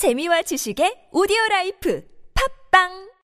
재미와 지식의 오디오 라이프. 팝빵!